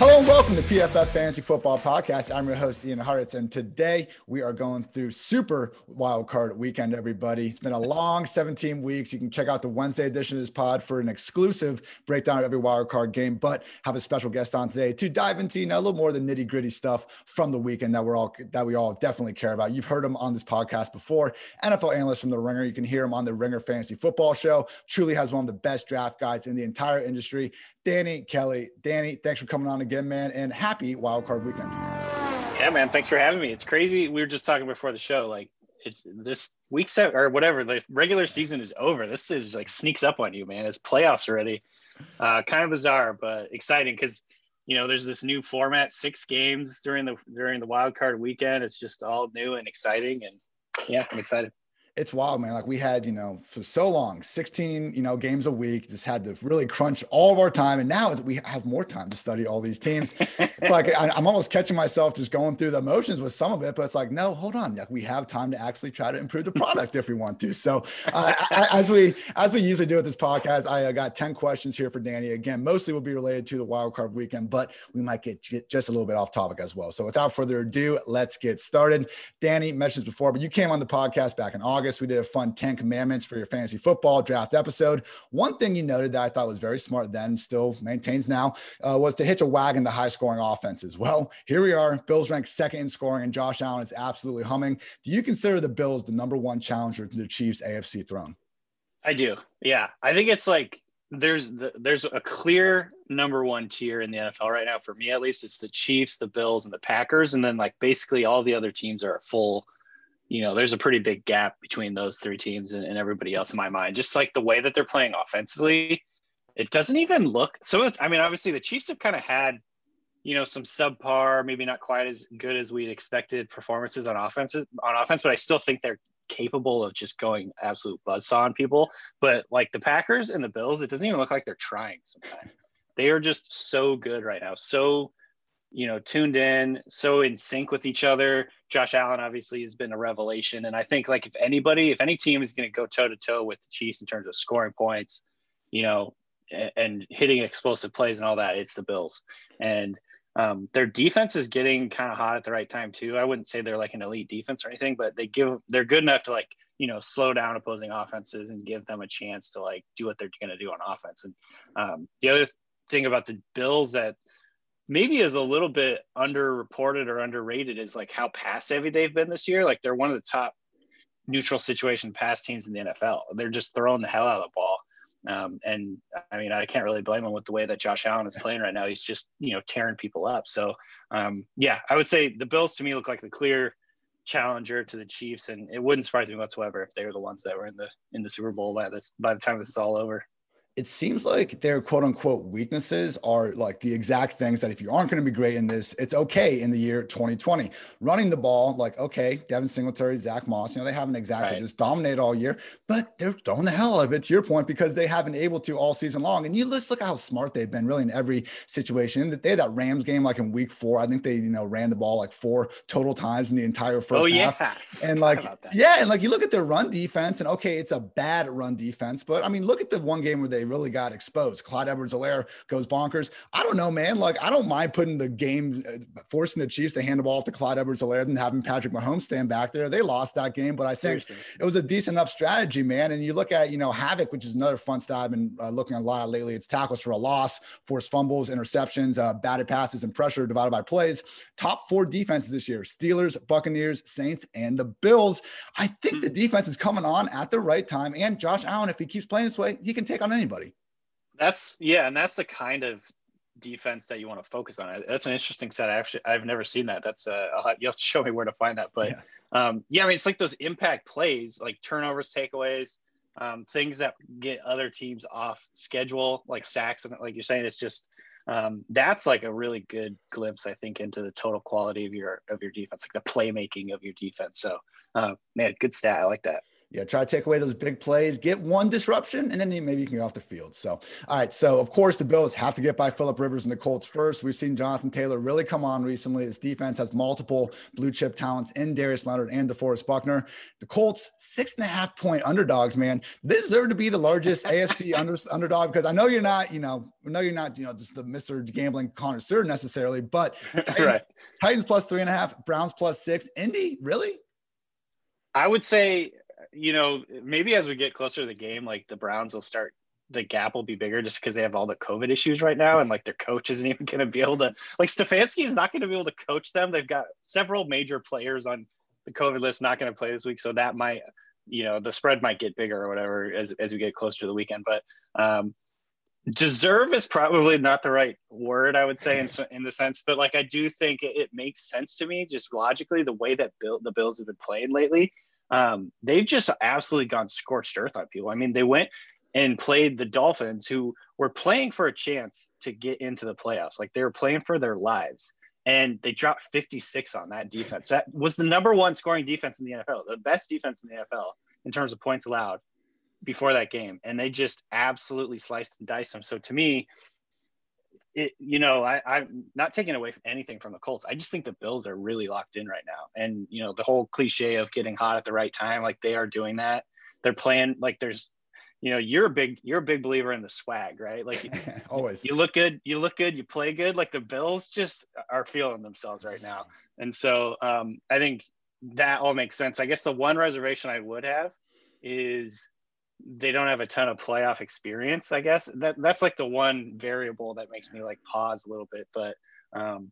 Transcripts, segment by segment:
Ho and welcome to PFF Fantasy Football Podcast. I'm your host, Ian Hartitz, and today we are going through super wild card weekend, everybody. It's been a long 17 weeks. You can check out the Wednesday edition of this pod for an exclusive breakdown of every wild card game, but have a special guest on today to dive into you know, a little more of the nitty gritty stuff from the weekend that we're all that we all definitely care about. You've heard him on this podcast before. NFL analyst from the Ringer. You can hear him on the Ringer Fantasy Football Show. Truly has one of the best draft guides in the entire industry. Danny Kelly. Danny, thanks for coming on again, man, and happy wildcard weekend. Yeah, man. Thanks for having me. It's crazy. We were just talking before the show. Like, it's this week set or whatever. The regular season is over. This is like sneaks up on you, man. It's playoffs already. Uh, kind of bizarre, but exciting because you know there's this new format, six games during the during the wild card weekend. It's just all new and exciting, and yeah, I'm excited it's wild, man. Like we had, you know, for so long, 16, you know, games a week, just had to really crunch all of our time. And now we have more time to study all these teams. it's like I, am almost catching myself just going through the emotions with some of it, but it's like, no, hold on. Like we have time to actually try to improve the product if we want to. So uh, as we as we usually do with this podcast, I uh, got 10 questions here for Danny. Again, mostly will be related to the wild card weekend, but we might get just a little bit off topic as well. So without further ado, let's get started. Danny mentioned before, but you came on the podcast back in August August, we did a fun 10 commandments for your fantasy football draft episode. One thing you noted that I thought was very smart then, still maintains now, uh, was to hitch a wagon to high scoring offenses. Well, here we are. Bills ranked second in scoring, and Josh Allen is absolutely humming. Do you consider the Bills the number one challenger to the Chiefs' AFC throne? I do. Yeah. I think it's like there's the, there's a clear number one tier in the NFL right now for me at least. It's the Chiefs, the Bills, and the Packers, and then like basically all the other teams are a full you know, there's a pretty big gap between those three teams and, and, everybody else in my mind. Just like the way that they're playing offensively, it doesn't even look so. I mean, obviously, the Chiefs have kind of had, you know, some subpar, maybe not quite as good as we'd expected performances on offenses on offense, but I still think they're capable of just going absolute buzzsaw on people. But like the Packers and the Bills, it doesn't even look like they're trying sometimes. They are just so good right now, so you know, tuned in, so in sync with each other. Josh Allen obviously has been a revelation. And I think like if anybody, if any team is going to go toe to toe with the Chiefs in terms of scoring points, you know, and, hitting explosive plays and all that, it's the Bills. And um, their defense is getting kind of hot at the right time too. I wouldn't say they're like an elite defense or anything, but they give they're good enough to like you know slow down opposing offenses and give them a chance to like do what they're going to do on offense. And um, the other thing about the Bills that maybe is a little bit underreported or underrated is like how pass heavy they've been this year. Like they're one of the top neutral situation pass teams in the NFL. They're just throwing the hell out of the ball. Um, and I mean, I can't really blame him with the way that Josh Allen is playing right now. He's just, you know, tearing people up. So, um, yeah, I would say the Bills to me look like the clear challenger to the Chiefs, and it wouldn't surprise me whatsoever if they were the ones that were in the in the Super Bowl by this by the time this is all over it seems like their quote unquote weaknesses are like the exact things that if you aren't going to be great in this, it's okay in the year 2020. Running the ball, like, okay, Devin Singletary, Zach Moss, you know, they haven't exactly right. just dominated all year, but they're throwing the hell out of it to your point because they haven't able to all season long. And you just look at how smart they've been really in every situation. They had that Rams game like in week four. I think they, you know, ran the ball like four total times in the entire first oh, half. Yeah. And like, yeah, and like you look at their run defense, and okay, it's a bad run defense, but I mean, look at the one game where they really got exposed. Clyde Edwards-Helaire goes bonkers. I don't know, man. Like, I don't mind putting the game, uh, forcing the Chiefs to hand the ball off to Clyde Edwards-Helaire and having Patrick Mahomes stand back there. They lost that game, but I think Seriously. it was a decent enough strategy, man. And you look at, you know, Havoc, which is another fun stat I've been uh, looking at a lot lately. It's tackles for a loss, forced fumbles, interceptions, uh, batted passes, and pressure divided by plays. Top four defenses this year Steelers, Buccaneers, Saints, and the Bills. I think the hmm. defense is coming on at the right time. And Josh Allen, if he keeps playing this way, he can take on anybody. That's yeah, and that's the kind of defense that you want to focus on. That's an interesting set. Actually, I've never seen that. That's uh, you have to show me where to find that. But yeah. Um, yeah, I mean, it's like those impact plays, like turnovers, takeaways, um, things that get other teams off schedule, like sacks, and like you're saying, it's just um, that's like a really good glimpse, I think, into the total quality of your of your defense, like the playmaking of your defense. So, uh, man, good stat. I like that Yeah, try to take away those big plays, get one disruption, and then maybe you can get off the field. So, all right. So, of course, the Bills have to get by Philip Rivers and the Colts first. We've seen Jonathan Taylor really come on recently. This defense has multiple blue chip talents in Darius Leonard and DeForest Buckner. The Colts, six and a half point underdogs, man. They deserve to be the largest AFC under, underdog because I know you're not, you know, I know you're not, you know, just the Mr. Gambling connoisseur necessarily, but Titans, right. Titans plus three and a half, Browns plus six. Indy, really? I would say you know, maybe as we get closer to the game, like the Browns will start the gap will be bigger just because they have all the COVID issues right now, and like their coach isn't even going to be able to like Stefanski is not going to be able to coach them. They've got several major players on the COVID list not going to play this week, so that might you know the spread might get bigger or whatever as as we get closer to the weekend. But um, deserve is probably not the right word I would say in in the sense, but like I do think it, it makes sense to me just logically the way that Bill, the Bills have been playing lately um, they've just absolutely gone scorched earth on people. I mean, they went and played the Dolphins, who were playing for a chance to get into the playoffs. Like they were playing for their lives. And they dropped 56 on that defense. That was the number one scoring defense in the NFL, the best defense in the NFL in terms of points allowed before that game. And they just absolutely sliced and diced them. So to me, it, you know, I, I'm not taking away from anything from the Colts. I just think the Bills are really locked in right now. And, you know, the whole cliche of getting hot at the right time, like they are doing that. They're playing like there's, you know, you're a big, you're a big believer in the swag, right? Like always you look good, you look good, you play good. Like the Bills just are feeling themselves right now. And so um, I think that all makes sense. I guess the one reservation I would have is they don't have a ton of playoff experience. I guess that that's like the one variable that makes me like pause a little bit. But um,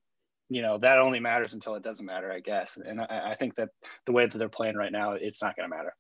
you know that only matters until it doesn't matter, I guess. And I, I think that the way that they're playing right now, it's not going to matter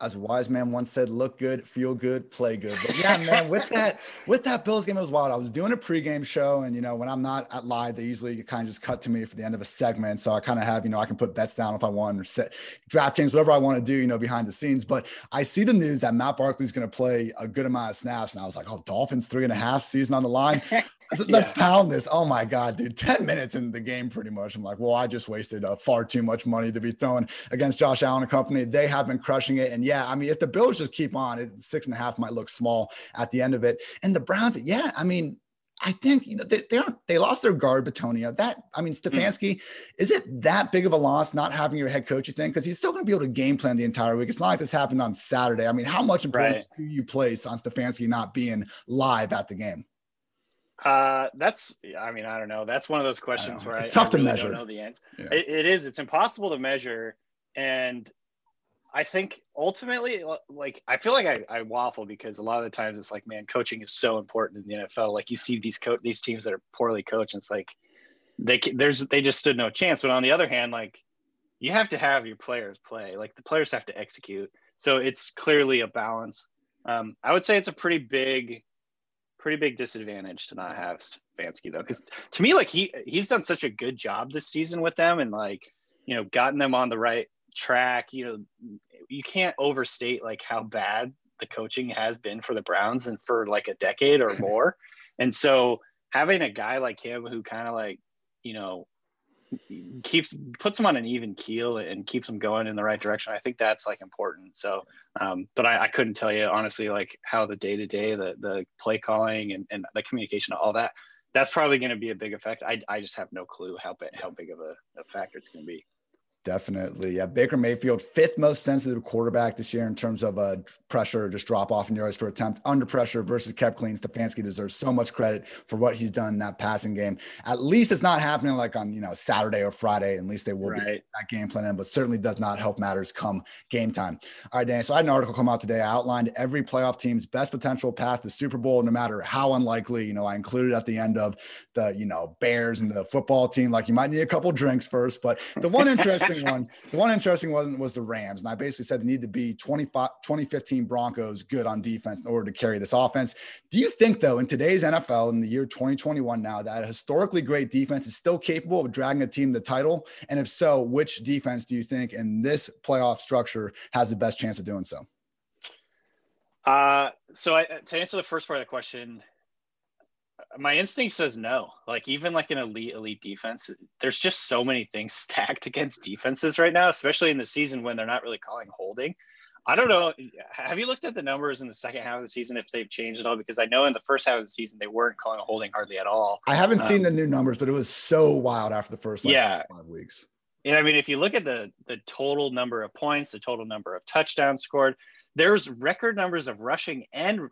as a wise man once said, look good, feel good, play good. But yeah, man, with that, with that Bills game, it was wild. I was doing a pregame show, and you know, when I'm not at live, they usually kind of just cut to me for the end of a segment. So I kind of have, you know, I can put bets down if I want or set DraftKings, whatever I want to do, you know, behind the scenes. But I see the news that Matt Barkley's going to play a good amount of snaps, and I was like, oh, Dolphins three and a half season on the line. Let's, yeah. pound this. Oh my God, dude. 10 minutes in the game, pretty much. I'm like, well, I just wasted uh, far too much money to be throwing against Josh Allen and company. They have been crushing it. And yeah, I mean, if the Bills just keep on, it, six and a half might look small at the end of it. And the Browns, yeah, I mean, I think you know they, they aren't they lost their guard Bitonio. That I mean hmm. Stefanski, mm. is it that big of a loss not having your head coach? You think because he's still going to be able to game plan the entire week. It's not like this happened on Saturday. I mean, how much importance right. do you place on Stefanski not being live at the game? Uh, that's I mean I don't know. That's one of those questions where it's I, tough I to measure. Don't know the answer. Yeah. It, it is. It's impossible to measure, and I think ultimately, like I feel like I, I waffle because a lot of the times it's like, man, coaching is so important in the NFL. Like you see these co- these teams that are poorly coached, and it's like they there's they just stood no chance. But on the other hand, like you have to have your players play. Like the players have to execute. So it's clearly a balance. Um, I would say it's a pretty big pretty big disadvantage to not have Stefanski though, because to me, like he he's done such a good job this season with them, and like you know, gotten them on the right track. You know, you can't overstate like how bad the coaching has been for the Browns and for like a decade or more. and so having a guy like him who kind of like you know keeps puts them on an even keel and keeps them going in the right direction. I think that's like important. So, um, but I, I, couldn't tell you honestly like how the day to day, the the play calling and, and the communication, all that. That's probably going to be a big effect. I, I just have no clue how big how big of a, a factor it's going to be. Definitely. Yeah. Baker Mayfield, fifth most sensitive quarterback this year in terms of uh, pressure, just drop off in yards per attempt under pressure versus kept clean. Stefanski deserves so much credit for what he's done in that passing game. At least it's not happening like on, you know, Saturday or Friday. At least they will right. be that game plan, in, but certainly does not help matters come game time. All right, Dan. So I had an article come out today. I outlined every playoff team's best potential path to Super Bowl, no matter how unlikely. You know, I included at the end of the, you know, Bears and the football team. Like you might need a couple drinks first, but the one interesting interesting one. The one interesting one was the Rams. And I basically said they need to be 25, 2015 Broncos good on defense in order to carry this offense. Do you think, though, in today's NFL, in the year 2021 now, that a historically great defense is still capable of dragging a team to the title? And if so, which defense do you think in this playoff structure has the best chance of doing so? Uh, so I, to answer the first part of the question, my instinct says no. Like even like an elite elite defense, there's just so many things stacked against defenses right now, especially in the season when they're not really calling holding. I don't know. Have you looked at the numbers in the second half of the season if they've changed at all? Because I know in the first half of the season they weren't calling holding hardly at all. I haven't um, seen the new numbers, but it was so wild after the first like, yeah five weeks. And I mean, if you look at the the total number of points, the total number of touchdowns scored, there's record numbers of rushing and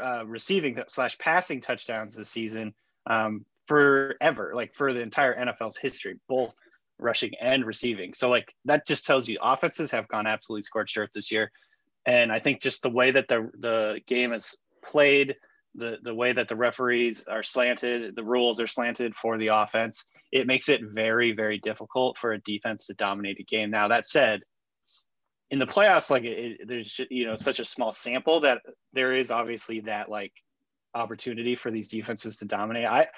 uh, receiving slash passing touchdowns this season um, forever, like for the entire NFL's history, both rushing and receiving. So like that just tells you offenses have gone absolutely scorched earth this year. And I think just the way that the the game is played, the the way that the referees are slanted, the rules are slanted for the offense, it makes it very very difficult for a defense to dominate a game. Now that said, in the playoffs, like it, there's you know such a small sample that there is obviously that like opportunity for these defenses to dominate. I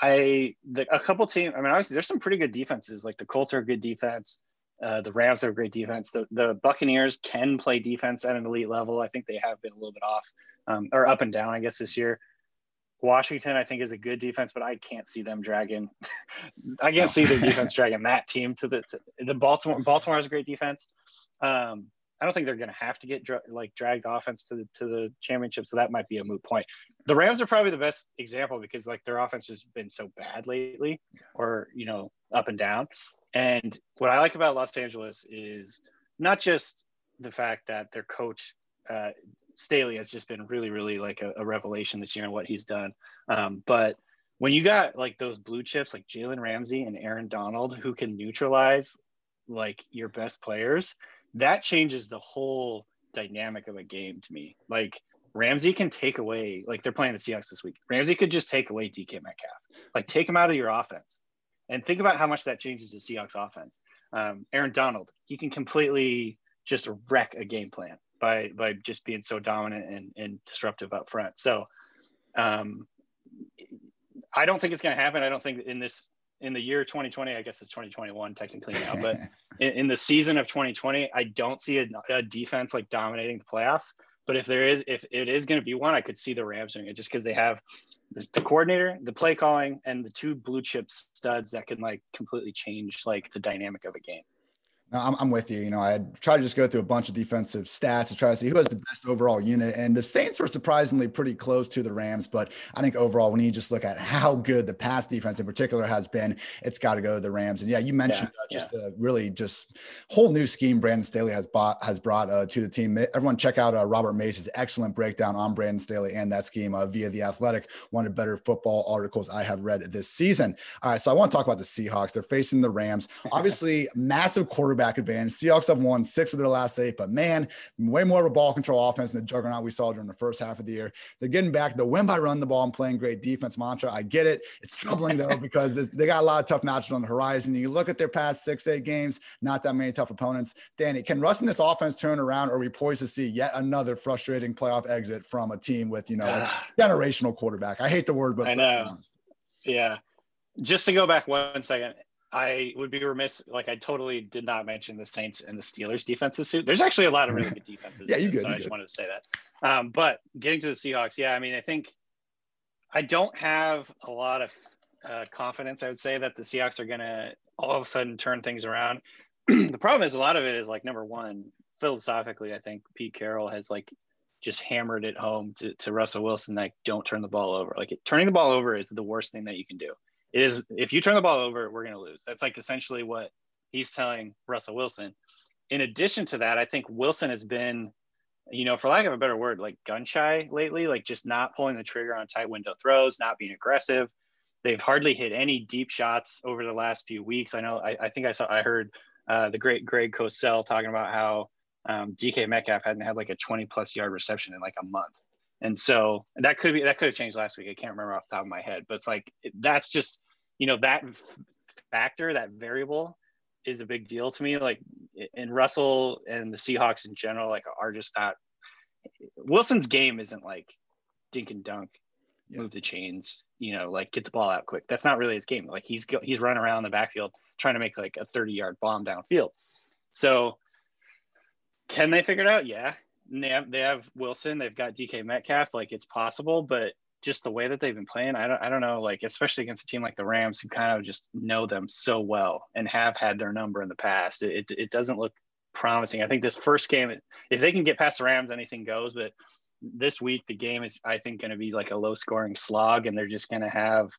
I the, a couple teams. I mean, obviously, there's some pretty good defenses. Like the Colts are a good defense. Uh, the Rams are a great defense. The the Buccaneers can play defense at an elite level. I think they have been a little bit off um, or up and down. I guess this year. Washington, I think, is a good defense, but I can't see them dragging. I can't see their defense dragging that team to the to, the Baltimore. Baltimore is a great defense. Um, I don't think they're going to have to get like dragged offense to the to the championship, so that might be a moot point. The Rams are probably the best example because like their offense has been so bad lately, or you know up and down. And what I like about Los Angeles is not just the fact that their coach uh, Staley has just been really, really like a, a revelation this year and what he's done, um, but when you got like those blue chips like Jalen Ramsey and Aaron Donald who can neutralize like your best players, that changes the whole dynamic of a game to me. Like Ramsey can take away, like they're playing the Seahawks this week. Ramsey could just take away DK Metcalf, like take him out of your offense. And think about how much that changes the Seahawks offense. Um, Aaron Donald, he can completely just wreck a game plan by by just being so dominant and, and disruptive up front. So um, I don't think it's going to happen. I don't think in this in the year 2020, I guess it's 2021 technically now, but in, in, the season of 2020, I don't see a, a, defense like dominating the playoffs. But if there is, if it is going to be one, I could see the Rams doing it just because they have the coordinator, the play calling, and the two blue chip studs that can like completely change like the dynamic of a game. No, I'm, I'm with you. You know, I tried to just go through a bunch of defensive stats to try to see who has the best overall unit. And the Saints were surprisingly pretty close to the Rams. But I think overall, when you just look at how good the pass defense in particular has been, it's got to go to the Rams. And yeah, you mentioned yeah, uh, just yeah. a really just whole new scheme Brandon Staley has bought has brought uh, to the team. Everyone check out uh, Robert Mays's excellent breakdown on Brandon Staley and that scheme uh, via the Athletic. One of the better football articles I have read this season. All right, so I want to talk about the Seahawks. They're facing the Rams. Obviously, massive quarterback quarterback advantage. Seahawks have won six of their last eight, but man, way more of a ball control offense than the juggernaut we saw during the first half of the year. They're getting back the win by run the ball and playing great defense mantra. I get it. It's troubling though because they got a lot of tough matches on the horizon. You look at their past six, eight games, not that many tough opponents. Danny, can Russ and this offense turn around, or are we poised to see yet another frustrating playoff exit from a team with you know a generational quarterback? I hate the word, but I know. Yeah. Just to go back one second, I would be remiss. Like I totally did not mention the Saints and the Steelers defensive suit. There's actually a lot of really good defenses. yeah, you good. So I just good. wanted to say that. Um, but getting to the Seahawks, yeah, I mean, I think I don't have a lot of uh, confidence. I would say that the Seahawks are going to all of a sudden turn things around. the problem is a lot of it is like number one, philosophically, I think Pete Carroll has like just hammered it home to, to Russell Wilson like don't turn the ball over. Like it, turning the ball over is the worst thing that you can do is if you turn the ball over, we're going to lose. That's like essentially what he's telling Russell Wilson. In addition to that, I think Wilson has been, you know, for lack of a better word, like gun shy lately, like just not pulling the trigger on tight window throws, not being aggressive. They've hardly hit any deep shots over the last few weeks. I know, I, I think I saw, I heard uh, the great Greg Cosell talking about how um, DK Metcalf hadn't had like a 20 plus yard reception in like a month. And so that could be that could have changed last week. I can't remember off the top of my head, but it's like that's just you know that factor, that variable is a big deal to me. Like in Russell and the Seahawks in general, like are just not. Wilson's game isn't like dink and dunk, yeah. move the chains, you know, like get the ball out quick. That's not really his game. Like he's he's running around the backfield trying to make like a 30 yard bomb downfield. So can they figure it out? Yeah they have, they have Wilson, they've got DK Metcalf, like it's possible, but just the way that they've been playing, I don't, I don't know, like especially against a team like the Rams, who kind of just know them so well and have had their number in the past. It, it, it doesn't look promising. I think this first game, if they can get past the Rams, anything goes. But this week, the game is, I think, going to be like a low scoring slog, and they're just going to have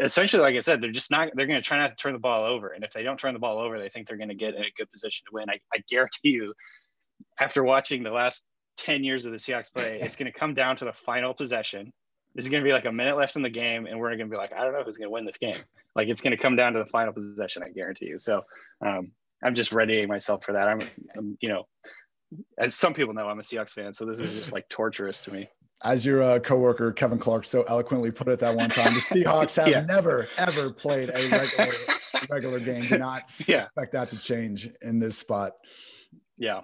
essentially, like I said, they're just not, they're going to try not to turn the ball over. And if they don't turn the ball over, they think they're going to get in a good position to win. I, I guarantee you, after watching the last 10 years of the Seahawks play, it's going to come down to the final possession. There's going to be like a minute left in the game, and we're going to be like, I don't know who's going to win this game. Like it's going to come down to the final possession, I guarantee you. So um, I'm just readying myself for that. I'm, I'm, you know, as some people know, I'm a Seahawks fan, so this is just like torturous to me. As your uh, coworker Kevin Clark so eloquently put it that one time, the Seahawks have yeah. never ever played a regular regular game. Do not yeah. expect that to change in this spot. Yeah.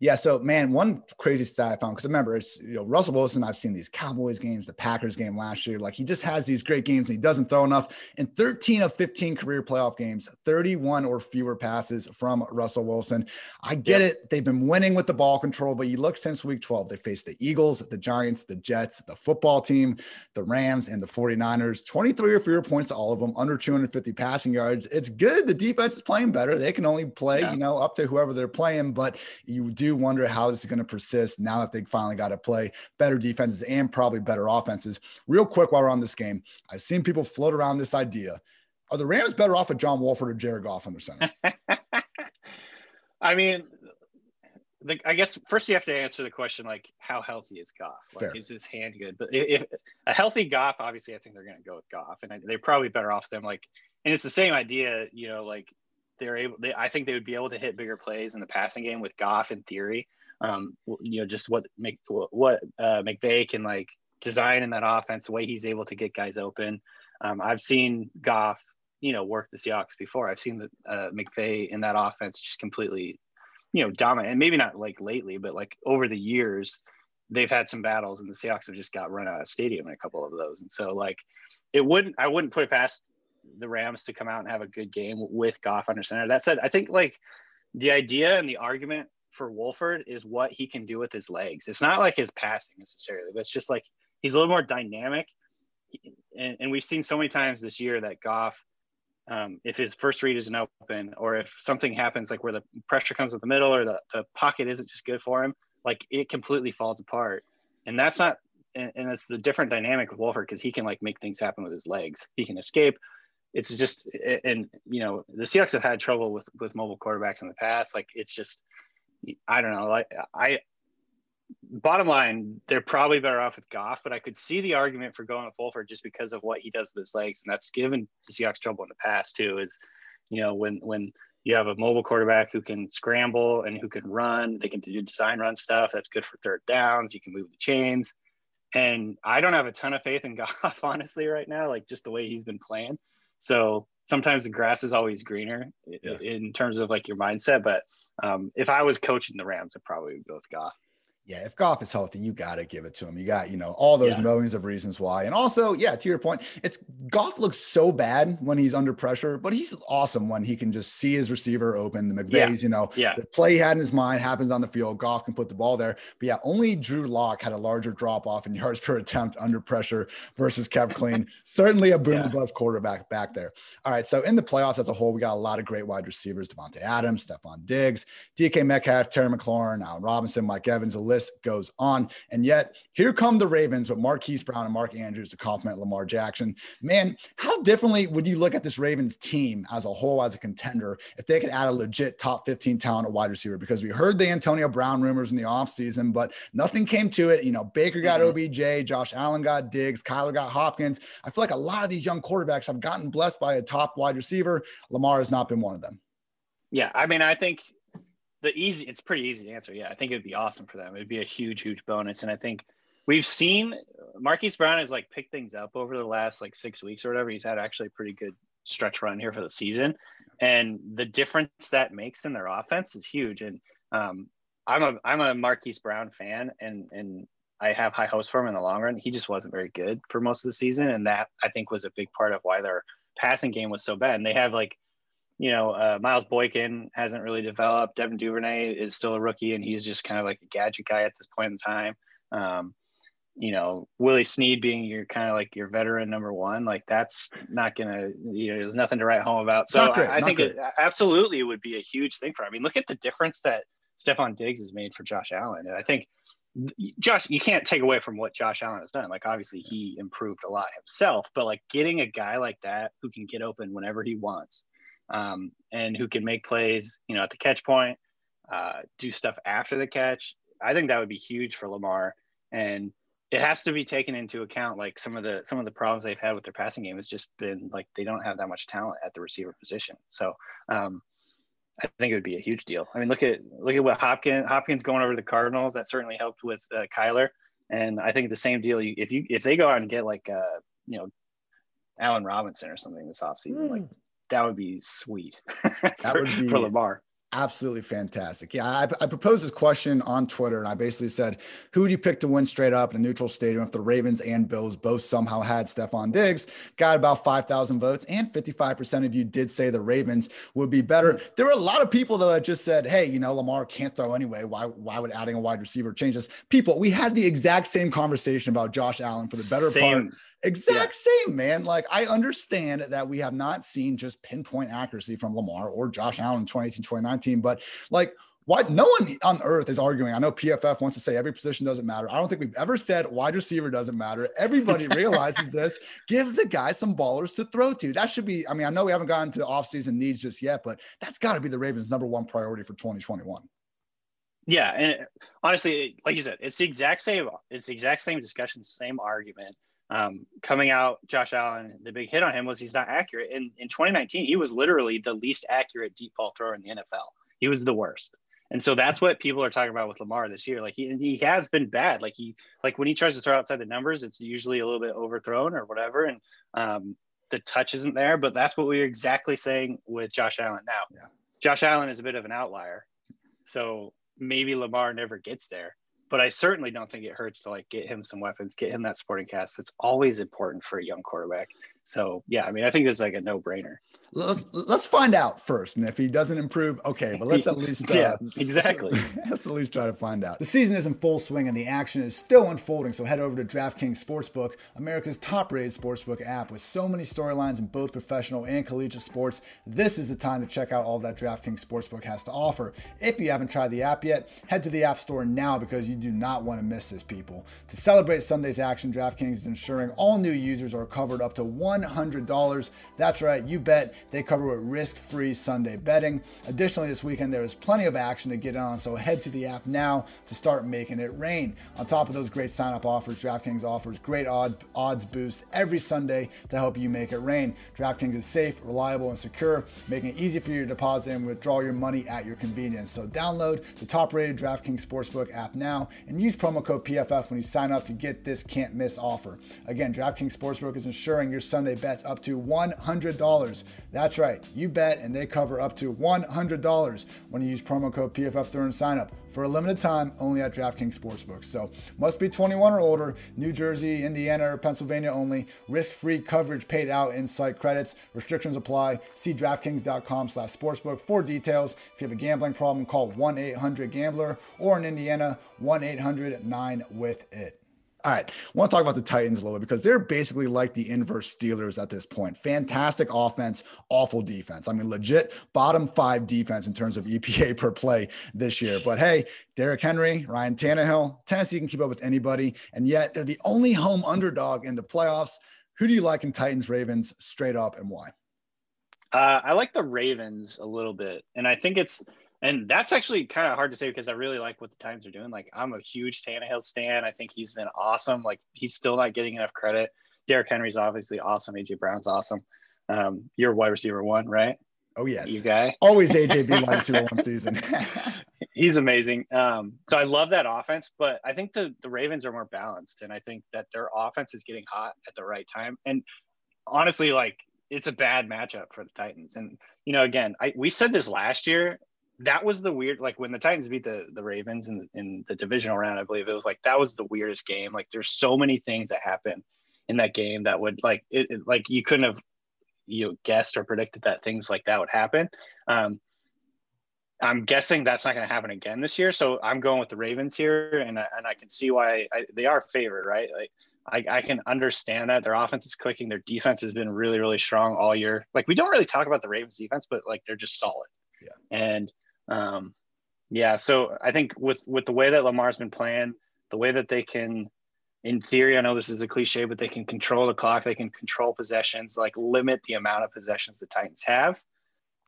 Yeah. So, man, one crazy stat I found because remember, it's you know Russell Wilson. I've seen these Cowboys games, the Packers game last year. Like he just has these great games and he doesn't throw enough. In 13 of 15 career playoff games, 31 or fewer passes from Russell Wilson. I get yep. it; they've been winning with the ball control, but you look since Week 12, they faced the Eagles, the Giants, the Jets, the football team, the Rams, and the 49ers. 23 or fewer points to all of them, under 250 passing yards. It's good. The defense is playing better. They can only play, yeah. you know, up to whoever they're playing, but you do wonder how this is going to persist now that they finally got to play better defenses and probably better offenses. Real quick, while we're on this game, I've seen people float around this idea. Are the Rams better off with John Wolford or Jared Goff on their center? I mean, the, I guess first you have to answer the question like, how healthy is Goff? Like, Fair. is his hand good? But if, if a healthy Goff, obviously, I think they're going to go with Goff, and they're probably better off them. Like, and it's the same idea, you know, like they're able. They, I think they would be able to hit bigger plays in the passing game with Goff in theory. Um, you know, just what make what uh, McVay can like design in that offense, the way he's able to get guys open. Um, I've seen Goff, you know, work the Seahawks before. I've seen the uh, McVay in that offense just completely, you know, dominant. And maybe not like lately, but like over the years, they've had some battles, and the Seahawks have just got run out of stadium in a couple of those. And so, like, it wouldn't. I wouldn't put it past the Rams to come out and have a good game with Goff under center. That said, I think like the idea and the argument for Wolford is what he can do with his legs. It's not like his passing necessarily, but it's just like he's a little more dynamic. And, and we've seen so many times this year that Goff, um, if his first read isn't open, or if something happens like where the pressure comes at the middle or the, the pocket isn't just good for him, like it completely falls apart. And that's not, and, it's the different dynamic with Wolford because he can like make things happen with his legs. He can escape it's just and you know the Seahawks have had trouble with with mobile quarterbacks in the past. Like it's just I don't know. Like I bottom line, they're probably better off with Goff, but I could see the argument for going with Wolford just because of what he does with his legs, and that's given the Seahawks trouble in the past too. Is you know when when you have a mobile quarterback who can scramble and who can run, they can do design run stuff. That's good for third downs. You can move the chains. And I don't have a ton of faith in Goff, honestly, right now, like just the way he's been playing. So sometimes the grass is always greener yeah. in terms of like your mindset. But um, if I was coaching the Rams, I'd probably go with Goff yeah, if Goff is healthy, you got to give it to him. You got, you know, all those yeah. millions of reasons why. And also, yeah, to your point, it's Goff looks so bad when he's under pressure, but he's awesome when he can just see his receiver open. The McVays, yeah. you know, yeah. the play he had in his mind happens on the field. Goff can put the ball there. But yeah, only Drew Lock had a larger drop off in yards per attempt under pressure versus Kev Clean. Certainly a boom yeah. bust quarterback back there. All right. So in the playoffs as a whole, we got a lot of great wide receivers Davante Adams, Stefon Diggs, DK Metcalf, Terry McLaurin, Allen Robinson, Mike Evans. The list goes on. And yet, here come the Ravens with Marquise Brown and Mark Andrews to complement Lamar Jackson. Man, how differently would you look at this Ravens team as a whole, as a contender, if they could add a legit top 15 talent at wide receiver? Because we heard the Antonio Brown rumors in the offseason, but nothing came to it. You know, Baker got mm-hmm. OBJ, Josh Allen got Diggs, Kyler got Hopkins. I feel like a lot of these young quarterbacks have gotten blessed by a top wide receiver. Lamar has not been one of them. Yeah, I mean, I think the easy it's pretty easy to answer. Yeah i think it'd be awesome for them. It'd be a huge huge bonus. And i think we've seen marquise brown has like picked things up over the last like six weeks or whatever. He's had actually a pretty good stretch run here for the season. And the difference that makes in their offense is huge. And um, i'm a i'm a marquise brown fan and and i have high hopes for him in the long run. He just wasn't very good for most of the season. And that i think was a big part of why their passing game was so bad. And they have like you know, uh, Miles Boykin hasn't really developed. Devin Duvernay is still a rookie, and he's just kind of like a gadget guy at this point in time. Um, you know, Willie Snead being your kind of like your veteran number one, like that's not gonna, you know, there's nothing to write home about. So great, I, I think it absolutely would be a huge thing for. I mean, look at the difference that Stefon Diggs has made for Josh Allen, and I think Josh, you can't take away from what Josh Allen has done. Like obviously he improved a lot himself, but like getting a guy like that who can get open whenever he wants, um, and who can make plays, you know, at the catch point, uh, do stuff after the catch. I think that would be huge for Lamar. And it has to be taken into account like some of the some of the problems they've had with their passing game has just been like they don't have that much talent at the receiver position so um, I think it would be a huge deal. I mean, look at look at what Hopkins Hopkins going over the Cardinals. That certainly helped with uh, Kyler, and I think the same deal. If you if they go out and get like uh you know Allen Robinson or something this offseason, mm. like that would be sweet that for, would be, for Lamar absolutely fantastic. Yeah, I, I, proposed this question on Twitter, and I basically said, "Who would you pick to win straight up in a neutral stadium if the Ravens and Bills both somehow had Stefon Diggs?" Got about five thousand votes, and fifty-five percent of you did say the Ravens would be better. There were a lot of people though that just said, "Hey, you know, Lamar can't throw anyway. Why? Why would adding a wide receiver change this?" People, we had the exact same conversation about Josh Allen for the better same. part Exact yeah. same, man. Like I understand that we have not seen just pinpoint accuracy from Lamar or Josh Allen in 2018, 2019, but like what no one on earth is arguing. I know PFF wants to say every position doesn't matter. I don't think we've ever said wide receiver doesn't matter. Everybody realizes this. Give the guy some ballers to throw to. That should be, I mean, I know we haven't gotten to the offseason needs just yet, but that's got to be the Ravens' number one priority for 2021. Yeah, and honestly, like you said, it's the exact same. It's the exact same discussion, same argument um, coming out, Josh Allen, the big hit on him was he's not accurate. In in 2019, he was literally the least accurate deep ball thrower in the NFL. He was the worst. And so that's what people are talking about with Lamar this year. Like he, he has been bad. Like he like when he tries to throw outside the numbers, it's usually a little bit overthrown or whatever. And um, the touch isn't there. But that's what we are exactly saying with Josh Allen. Now, yeah. Josh Allen is a bit of an outlier. So maybe Lamar never gets there but I certainly don't think it hurts to like get him some weapons, get him that sporting cast. It's always important for a young quarterback. So yeah, I mean, I think it's like a no brainer. Let's find out first, and if he doesn't improve, okay. But let's at least uh, yeah, exactly. Let's, let's, at least try to find out. The season is in full swing, and the action is still unfolding. So head over to DraftKings Sportsbook, America's top-rated sportsbook app, with so many storylines in both professional and collegiate sports. This is the time to check out all that DraftKings Sportsbook has to offer. If you haven't tried the app yet, head to the App Store now because you do not want to miss this, people. To celebrate Sunday's action, DraftKings is ensuring all new users are covered up to $100. That's right, you bet they cover with risk free Sunday betting. Additionally, this weekend there is plenty of action to get on, so head to the app now to start making it rain. On top of those great sign up offers, DraftKings offers great odd, odds boosts every Sunday to help you make it rain. DraftKings is safe, reliable, and secure, making it easy for you to deposit and withdraw your money at your convenience. So download the top rated DraftKings Sportsbook app now and use promo code PFF when you sign up to get this can't miss offer. Again, DraftKings Sportsbook is ensuring your Sunday bets up to $100. That's right, you bet and they cover up to $100 when you use promo code PFF during sign up for a limited time only at DraftKings Sportsbook. So must be 21 or older, New Jersey, Indiana, or Pennsylvania only. Risk-free coverage paid out in site credits. Restrictions apply. See DraftKings.com slash sportsbook for details. If you have a gambling problem, call 1-800-GAMBLER or in Indiana, 1-800-9-WITH-IT. All right. I want to talk about the Titans a little bit because they're basically like the inverse Steelers at this point. Fantastic offense, awful defense. I mean, legit bottom five defense in terms of EPA per play this year. But hey, Derrick Henry, Ryan Tannehill, Tennessee can keep up with anybody. And yet they're the only home underdog in the playoffs. Who do you like in Titans Ravens straight up and why? Uh, I like the Ravens a little bit. And I think it's and that's actually kind of hard to say because I really like what the Titans are doing. Like I'm a huge Tannehill stan. I think he's been awesome. Like he's still not getting enough credit. Derrick Henry's obviously awesome. AJ Brown's awesome. Um, you're wide receiver one, right? Oh yes, you guy. Always AJ B wide receiver one season. he's amazing. Um, so I love that offense, but I think the the Ravens are more balanced, and I think that their offense is getting hot at the right time. And honestly, like it's a bad matchup for the Titans. And you know, again, I we said this last year, that was the weird like when the Titans beat the the Ravens in in the divisional round, I believe it was like that was the weirdest game. Like there's so many things that happen in that game that would like it, it like you couldn't have you know, guessed or predicted that things like that would happen. Um, I'm guessing that's not going to happen again this year. So I'm going with the Ravens here, and I, and I can see why I, they are favored, right? Like I, I can understand that their offense is clicking, their defense has been really really strong all year. Like we don't really talk about the Ravens defense, but like they're just solid. Yeah. And um, yeah, so I think with with the way that Lamar's been playing, the way that they can in theory, I know this is a cliche, but they can control the clock, they can control possessions, like limit the amount of possessions the Titans have.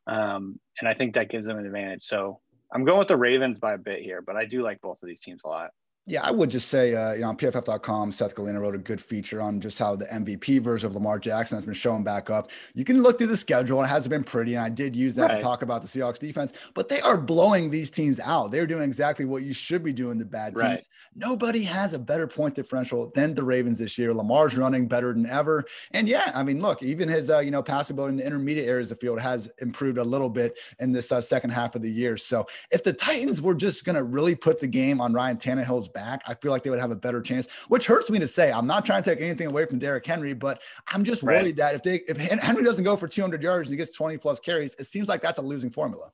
Um, and I think that gives them an advantage. So I'm going with the Ravens by a bit here, but I do like both of these teams a lot. Yeah, I would just say, uh, you know, on PFF.com, Seth Galina wrote a good feature on just how the MVP version of Lamar Jackson has been showing back up. You can look through the schedule, and it hasn't been pretty. And I did use that right. to talk about the Seahawks defense, but they are blowing these teams out. They're doing exactly what you should be doing, the bad teams. Right. Nobody has a better point differential than the Ravens this year. Lamar's running better than ever. And yeah, I mean, look, even his, uh, you know, passing ability in the intermediate areas of the field has improved a little bit in this uh, second half of the year. So if the Titans were just going to really put the game on Ryan Tannehill's back, I feel like they would have a better chance, which hurts me to say. I'm not trying to take anything away from Derrick Henry, but I'm just worried that if they if Henry doesn't go for 200 yards and he gets 20 plus carries, it seems like that's a losing formula.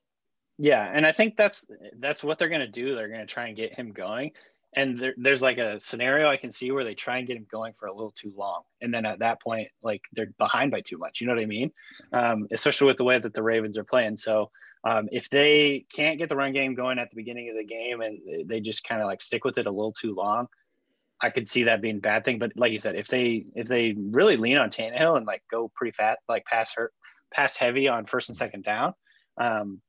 Yeah, and I think that's that's what they're going to do. They're going to try and get him going. And there, there's like a scenario I can see where they try and get him going for a little too long, and then at that point, like they're behind by too much. You know what I mean? Um, especially with the way that the Ravens are playing. So um, if they can't get the run game going at the beginning of the game and they just kind of like stick with it a little too long, I could see that being a bad thing. But like you said, if they if they really lean on Tannehill and like go pretty fat, like pass her pass heavy on first and second down, um,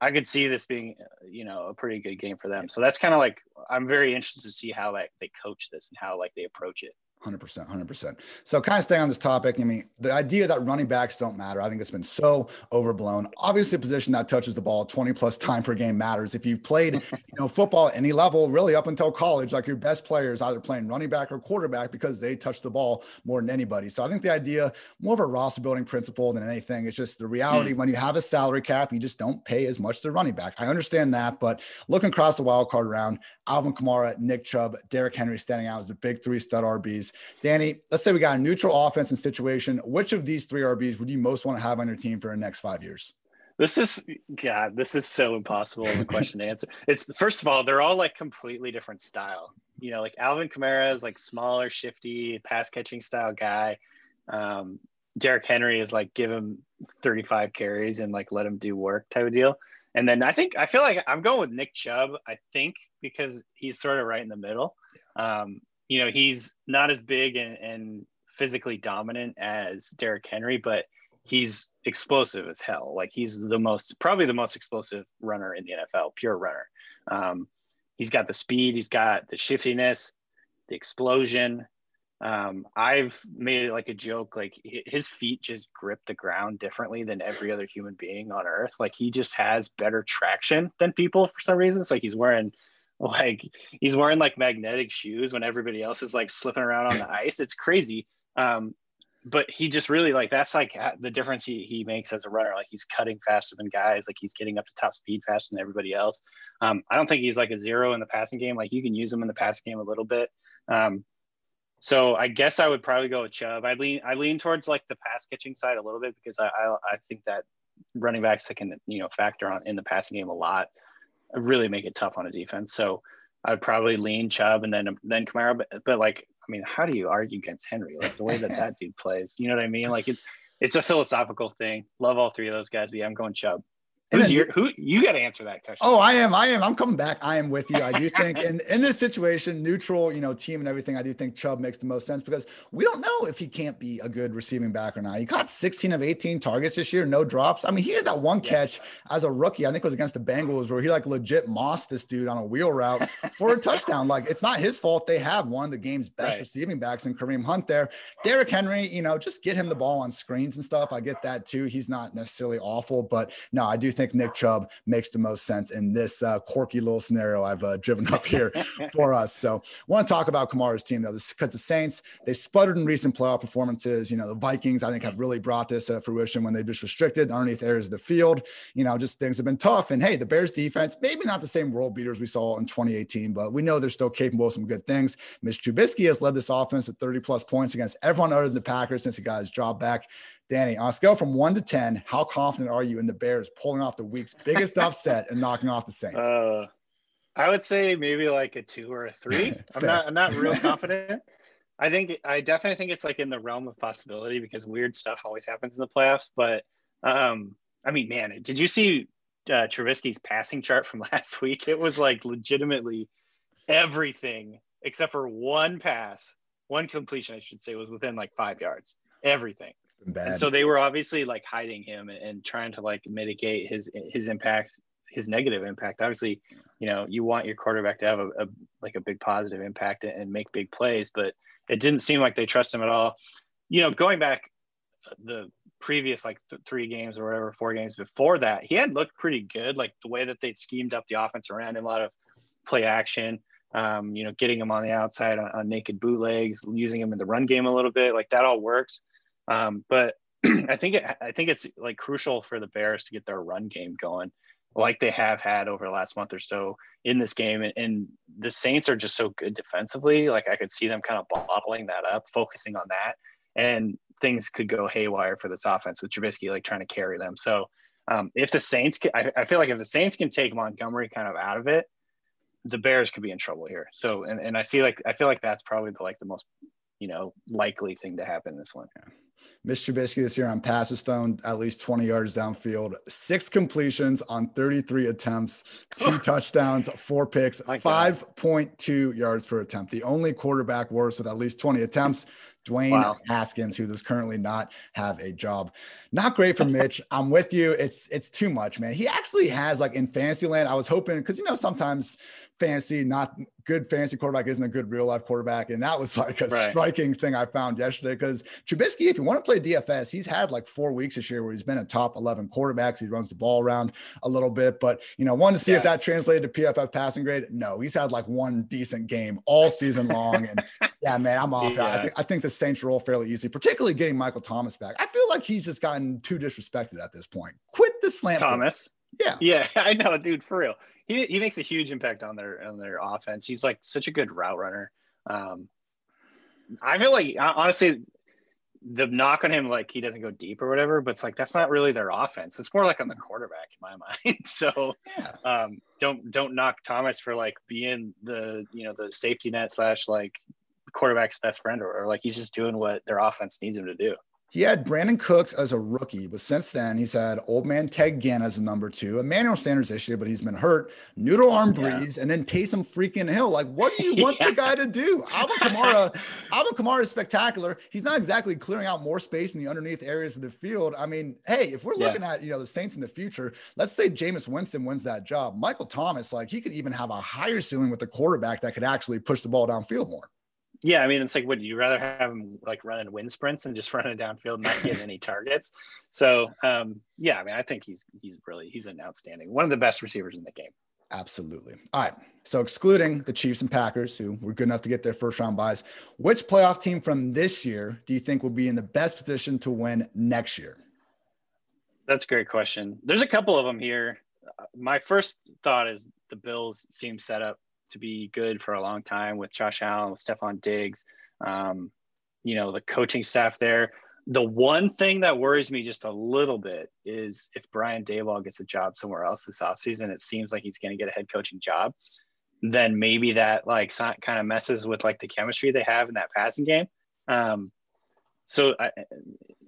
I could see this being you know a pretty good game for them. So that's kind of like I'm very interested to see how like they coach this and how like they approach it. 100%, 100%. So, kind of staying on this topic, I mean, the idea that running backs don't matter, I think it's been so overblown. Obviously, a position that touches the ball 20 plus time per game matters. If you've played, you know, football at any level, really up until college, like your best players either playing running back or quarterback because they touch the ball more than anybody. So, I think the idea, more of a roster building principle than anything, it's just the reality mm. when you have a salary cap, you just don't pay as much to running back. I understand that, but looking across the wild card round, Alvin Kamara, Nick Chubb, Derrick Henry standing out as the big three stud RBs. Danny, let's say we got a neutral offense and situation. Which of these three RBs would you most want to have on your team for the next five years? This is God. This is so impossible of a question to answer. It's first of all, they're all like completely different style. You know, like Alvin Kamara is like smaller, shifty, pass catching style guy. Um, Derrick Henry is like give him 35 carries and like let him do work type of deal. And then I think I feel like I'm going with Nick Chubb. I think because he's sort of right in the middle. Um, you know, he's not as big and, and physically dominant as Derrick Henry, but he's explosive as hell. Like he's the most, probably the most explosive runner in the NFL, pure runner. Um, he's got the speed, he's got the shiftiness, the explosion. Um, I've made it like a joke, like his feet just grip the ground differently than every other human being on earth. Like he just has better traction than people for some reason. It's like he's wearing like he's wearing like magnetic shoes when everybody else is like slipping around on the ice. It's crazy. Um, but he just really like that's like the difference he, he makes as a runner. Like he's cutting faster than guys. Like he's getting up to top speed faster than everybody else. Um, I don't think he's like a zero in the passing game. Like you can use him in the passing game a little bit. Um, so I guess I would probably go with Chubb. I lean I lean towards like the pass catching side a little bit because I I, I think that running backs that can you know factor on in the passing game a lot really make it tough on a defense. So I'd probably lean Chubb and then then Kamara. But, but like, I mean, how do you argue against Henry? Like the way that that dude plays, you know what I mean? Like it, it's a philosophical thing. Love all three of those guys, but yeah, I'm going Chubb. Who's your who? You got to answer that question. Oh, I am. I am. I'm coming back. I am with you. I do think in in this situation, neutral, you know, team and everything. I do think Chubb makes the most sense because we don't know if he can't be a good receiving back or not. He caught 16 of 18 targets this year, no drops. I mean, he had that one catch as a rookie. I think it was against the Bengals where he like legit mossed this dude on a wheel route for a touchdown. Like it's not his fault. They have one of the game's best right. receiving backs in Kareem Hunt there. Derrick Henry, you know, just get him the ball on screens and stuff. I get that too. He's not necessarily awful, but no, I do think Nick Chubb makes the most sense in this uh, quirky little scenario I've uh, driven up here for us. So, want to talk about Kamara's team though, because the Saints they sputtered in recent playoff performances. You know, the Vikings I think have really brought this to fruition when they just restricted underneath areas of the field. You know, just things have been tough. And hey, the Bears defense maybe not the same world beaters we saw in 2018, but we know they're still capable of some good things. Mitch Trubisky has led this offense at 30 plus points against everyone other than the Packers since he got his job back. Danny, on a scale from one to 10, how confident are you in the Bears pulling off the week's biggest upset and knocking off the Saints? Uh, I would say maybe like a two or a three. I'm not, I'm not real confident. I think, I definitely think it's like in the realm of possibility because weird stuff always happens in the playoffs. But, um, I mean, man, did you see uh, Trubisky's passing chart from last week? It was like legitimately everything except for one pass, one completion, I should say, was within like five yards. Everything. And so they were obviously like hiding him and, and trying to like mitigate his his impact, his negative impact. Obviously, you know, you want your quarterback to have a, a like a big positive impact and make big plays, but it didn't seem like they trust him at all. You know, going back uh, the previous like th- three games or whatever, four games before that, he had looked pretty good. Like the way that they'd schemed up the offense around him, a lot of play action um, you know, getting him on the outside on, on, naked bootlegs, using him in the run game a little bit, like that all works. Um, but I think it, I think it's like crucial for the Bears to get their run game going, like they have had over the last month or so in this game. And, and the Saints are just so good defensively. Like I could see them kind of bottling that up, focusing on that, and things could go haywire for this offense with Trubisky like trying to carry them. So um, if the Saints, can, I, I feel like if the Saints can take Montgomery kind of out of it, the Bears could be in trouble here. So, and, and I see like, I feel like that's probably the, like the most, you know, likely thing to happen in this one. Yeah. Mr. Trubisky this year on passes thrown at least 20 yards downfield, six completions on 33 attempts, two touchdowns, four picks, 5.2 yards per attempt. The only quarterback worse with at least 20 attempts. Dwayne wow. Haskins, who does currently not have a job. Not great for Mitch. I'm with you. It's it's too much, man. He actually has like in fantasy land. I was hoping because you know sometimes fantasy, not good fantasy quarterback isn't a good real life quarterback. And that was like a right. striking thing I found yesterday because Trubisky, if you want to play DFS, he's had like four weeks this year where he's been a top 11 quarterback. He runs the ball around a little bit, but you know, wanted to see yeah. if that translated to PFF passing grade. No, he's had like one decent game all season long. And yeah, man, I'm off. Yeah. I, think, I think the Saints roll fairly easy, particularly getting Michael Thomas back. I feel like he's just gotten too disrespected at this point. Quit the slant. Thomas. Yeah. Yeah, I know, dude, for real he, he makes a huge impact on their on their offense. He's like such a good route runner. Um, I feel like honestly, the knock on him like he doesn't go deep or whatever, but it's like that's not really their offense. It's more like on the quarterback in my mind. so yeah. um, don't don't knock Thomas for like being the you know the safety net slash like quarterback's best friend or, or like he's just doing what their offense needs him to do. He had Brandin Cooks as a rookie, but since then he's had old man Ted Ginn as a number two, Emmanuel Sanders this year, but he's been hurt. Noodle arm yeah. and then Taysom freaking Hill. Like, what do you want yeah. the guy to do? Alvin Kamara, Alvin Kamara is spectacular. He's not exactly clearing out more space in the underneath areas of the field. I mean, hey, if we're looking yeah. at you know the Saints in the future, let's say Jameis Winston wins that job. Michael Thomas, like he could even have a higher ceiling with the quarterback that could actually push the ball downfield more. Yeah, I mean, it's like, would you rather have him like running wind sprints and just running downfield, not getting any targets? So, um, yeah, I mean, I think he's he's really he's an outstanding one of the best receivers in the game. Absolutely. All right. So, excluding the Chiefs and Packers, who were good enough to get their first round buys, which playoff team from this year do you think will be in the best position to win next year? That's a great question. There's a couple of them here. My first thought is the Bills seem set up to be good for a long time with Josh Allen, with Stefon Diggs, um, you know, the coaching staff there. The one thing that worries me just a little bit is if Brian Daboll gets a job somewhere else this offseason, it seems like he's going to get a head coaching job. Then maybe that like kind of messes with like the chemistry they have in that passing game. Um, so I,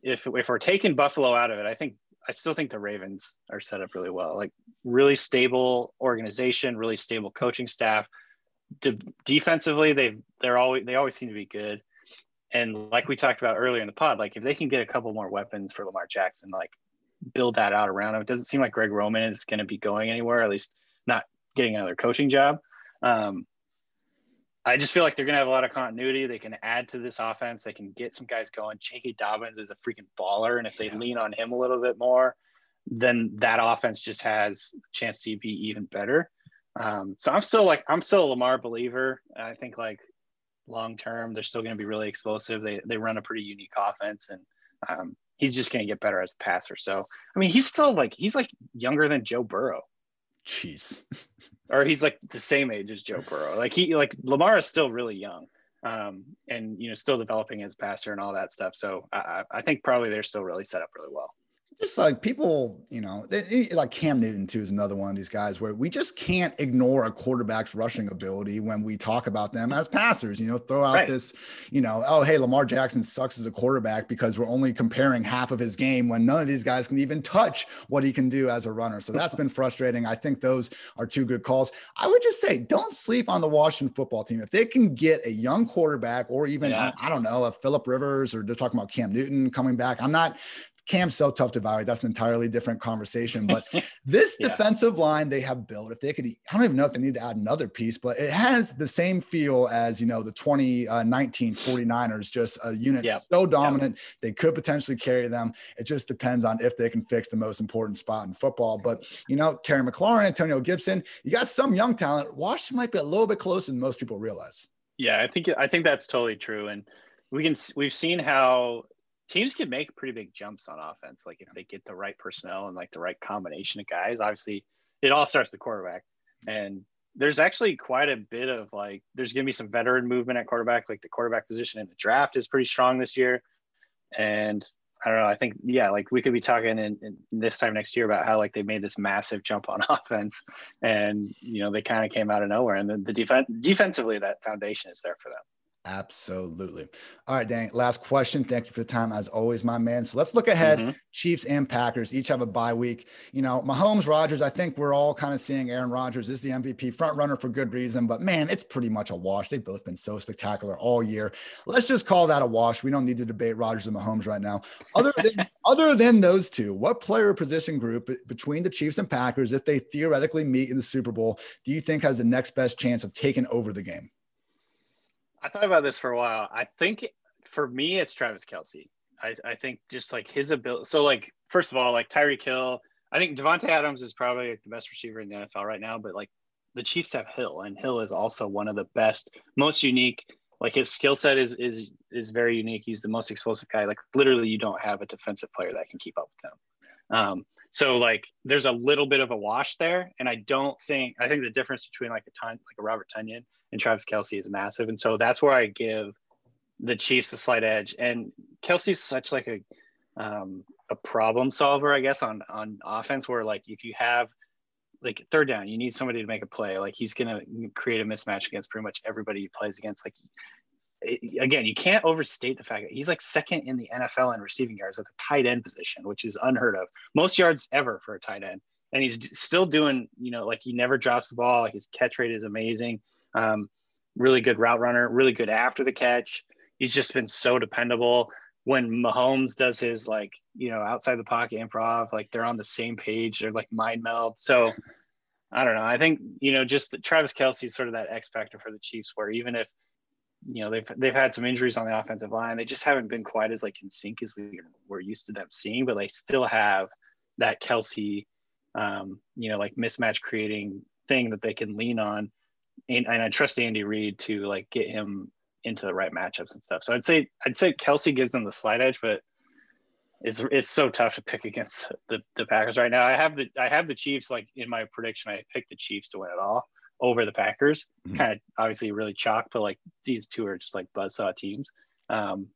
if if we're taking Buffalo out of it, I think I still think the Ravens are set up really well. Like really stable organization, really stable coaching staff. De- defensively, they they're always they always seem to be good. And like we talked about earlier in the pod, like if they can get a couple more weapons for Lamar Jackson, like build that out around him. It doesn't seem like Greg Roman is going to be going anywhere, at least not getting another coaching job. Um, I just feel like they're going to have a lot of continuity. They can add to this offense. They can get some guys going. J.K. Dobbins is a freaking baller, and if they yeah. lean on him a little bit more, then that offense just has a chance to be even better. Um, so I'm still like I'm still a Lamar believer. I think like long term they're still going to be really explosive. They they run a pretty unique offense, and um, he's just going to get better as a passer. So I mean, he's still like he's like younger than Joe Burrow. Jeez. or he's like the same age as Joe Burrow. Like he like Lamar is still really young. um, and you know still developing as passer and all that stuff. So I, I think probably they're still really set up really well just like people, you know, they, like Cam Newton too is another one of these guys where we just can't ignore a quarterback's rushing ability when we talk about them as passers. You know, throw out right. this, you know, oh hey, Lamar Jackson sucks as a quarterback because we're only comparing half of his game when none of these guys can even touch what he can do as a runner. So that's been frustrating. I think those are two good calls. I would just say don't sleep on the Washington football team if they can get a young quarterback or even yeah. I, I don't know a Philip Rivers or they're talking about Cam Newton coming back. I'm not Cam's so tough to evaluate. That's an entirely different conversation. But this yeah. defensive line they have built, if they could, I don't even know if they need to add another piece, but it has the same feel as, you know, the 2019 uh, 49ers, just a unit yep. so dominant. Yep. They could potentially carry them. It just depends on if they can fix the most important spot in football. But, you know, Terry McLaurin, Antonio Gibson, you got some young talent. Washington might be a little bit closer than most people realize. Yeah, I think I think that's totally true. And we can we've seen how teams can make pretty big jumps on offense. Like if they get the right personnel and like the right combination of guys, obviously it all starts with the quarterback. And there's actually quite a bit of like, there's going to be some veteran movement at quarterback. Like the quarterback position in the draft is pretty strong this year. And I don't know. I think, yeah, like we could be talking in, in this time next year about how like they made this massive jump on offense and, you know, they kind of came out of nowhere. And the, the defense, defensively, that foundation is there for them. Absolutely. All right, Dan, last question. Thank you for the time as always, my man. So let's look ahead. Mm-hmm. Chiefs and Packers each have a bye week. You know, Mahomes, Rodgers, I think we're all kind of seeing Aaron Rodgers is the MVP front runner for good reason, but man, it's pretty much a wash. They've both been so spectacular all year. Let's just call that a wash. We don't need to debate Rodgers and Mahomes right now. Other than other than those two, what player position group between the Chiefs and Packers, if they theoretically meet in the Super Bowl, do you think has the next best chance of taking over the game? I thought about this for a while. I think for me, it's Travis Kelce. I, I think just like his ability. So, like, first of all, like Tyreek Hill, I think Davante Adams is probably like the best receiver in the NFL right now, but like the Chiefs have Hill, and Hill is also one of the best, most unique. Like his skill set is is is very unique. He's the most explosive guy. Like literally, you don't have a defensive player that can keep up with him. Um, so like there's a little bit of a wash there, and I don't think I think the difference between like a ton like a Robert Tonyan and Travis Kelce is massive. And so that's where I give the Chiefs a slight edge. And Kelce's such like a um, a problem solver, I guess, on on offense. Where like if you have like third down, you need somebody to make a play. Like he's gonna create a mismatch against pretty much everybody he plays against. Like again, you can't overstate the fact that he's like second in the NFL in receiving yards at the tight end position, which is unheard of. Most yards ever for a tight end. And he's still doing, you know, like he never drops the ball. His catch rate is amazing. Um, really good route runner, really good after the catch. He's just been so dependable. When Mahomes does his like, you know, outside the pocket improv, like they're on the same page, they're like mind meld. So I don't know. I think, you know, just Travis Kelce is sort of that X factor for the Chiefs where even if, you know, they've they've had some injuries on the offensive line, they just haven't been quite as like in sync as we were used to them seeing, but they still have that Kelce um, you know, like mismatch creating thing that they can lean on and, and I trust Andy Reid to like get him into the right matchups and stuff. So I'd say I'd say Kelce gives them the slight edge, but it's it's so tough to pick against the, the Packers right now. I have the I have the Chiefs like in my prediction. I picked the Chiefs to win it all over the Packers. Mm-hmm. Kind of obviously really chalk, but like these two are just like buzzsaw teams. Um,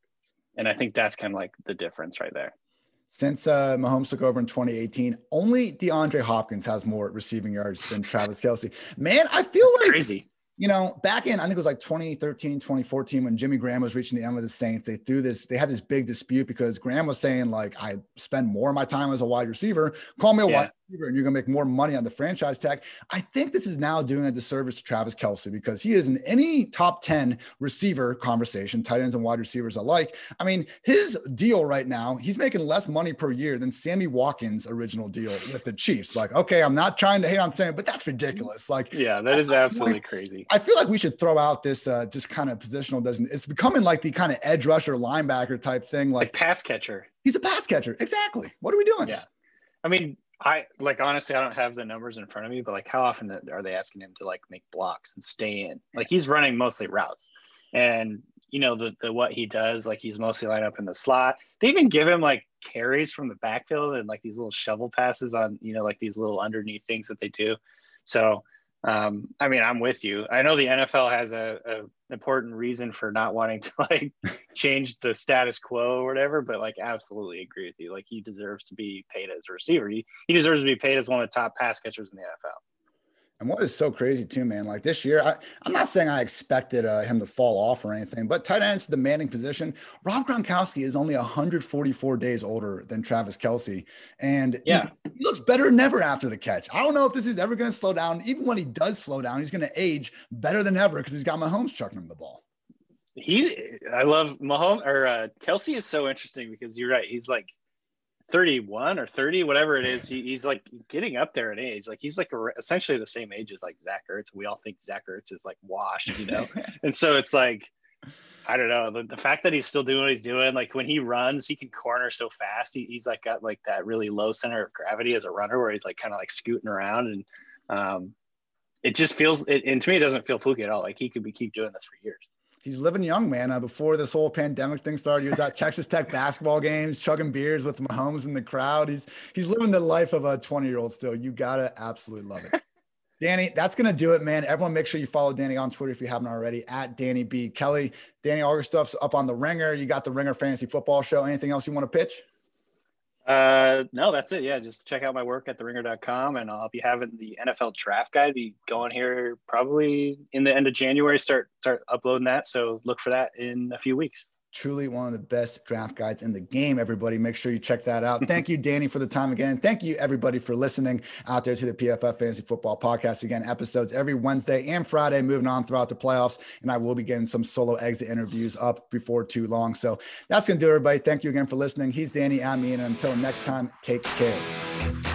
and I think that's kind of like the difference right there since uh, Mahomes took over in 2018, only DeAndre Hopkins has more receiving yards than Travis Kelce. Man, I feel That's like crazy you know, back in, I think it was like 2013, 2014, when Jimmy Graham was reaching the end of the Saints, they threw this, they had this big dispute because Graham was saying, like, I spend more of my time as a wide receiver. Call me a yeah. wide and you're going to make more money on the franchise tag. I think this is now doing a disservice to Travis Kelce because he is in any top 10 receiver conversation, tight ends and wide receivers alike. I mean, his deal right now, he's making less money per year than Sammy Watkins' original deal with the Chiefs. Like, okay, I'm not trying to hate on Sammy, but that's ridiculous. Like, yeah, that is absolutely crazy. I feel like we should throw out this uh, just kind of positional doesn't it's becoming like the kind of edge rusher linebacker type thing like, like pass catcher. He's a pass catcher. Exactly. What are we doing? Yeah. I mean, I like honestly, I don't have the numbers in front of me, but like, how often are they asking him to like make blocks and stay in? Like, he's running mostly routes, and you know the the what he does, like he's mostly lined up in the slot. They even give him like carries from the backfield and like these little shovel passes on, you know, like these little underneath things that they do. So um, I mean, I'm with you. I know the NFL has a, a important reason for not wanting to like change the status quo or whatever, but like absolutely agree with you. Like he deserves to be paid as a receiver. He, he deserves to be paid as one of the top pass catchers in the NFL. And what is so crazy too, man? Like this year, I, am not saying I expected uh, him to fall off or anything, but tight end's demanding position. Rob Gronkowski is only 144 days older than Travis Kelce, and yeah, he, he looks better than ever after the catch. I don't know if this is ever going to slow down. Even when he does slow down, he's going to age better than ever because he's got Mahomes chucking him the ball. He, I love Mahomes or uh, Kelce is so interesting because you're right. He's like 31 or 30, whatever it is. He, he's like getting up there in age. Like he's like a, essentially the same age as like Zach Ertz. We all think Zach Ertz is like washed, you know? and so it's like, I don't know. The, the fact that he's still doing what he's doing, like when he runs, he can corner so fast. He, he's like got like that really low center of gravity as a runner where he's like kind of like scooting around. And um, it just feels, it, and to me, it doesn't feel fluky at all. Like he could be keep doing this for years he's living young, man. Uh, before this whole pandemic thing started, he was at Texas Tech basketball games, chugging beers with Mahomes in the crowd. He's he's living the life of a 20 year old still. You gotta absolutely love it. Danny, that's gonna do it, man. Everyone, make sure you follow Danny on Twitter if you haven't already at Danny B Kelly. Danny, all your stuff's up on the Ringer. You got the Ringer Fantasy Football Show. Anything else you want to pitch? Uh, no, that's it. Yeah, just check out my work at theringer.com and I'll be having the NFL draft guide be going here probably in the end of January. Start start uploading that. So look for that in a few weeks truly one of the best draft guides in the game everybody. Make sure you check that out. Thank you danny for the time again. Thank you everybody for listening out there to the pff fantasy football podcast. Again episodes every wednesday and friday moving on throughout the playoffs and i will be getting some solo exit interviews up before too long. So that's gonna do it everybody. Thank you again for listening. He's danny i'm ian and until next time take care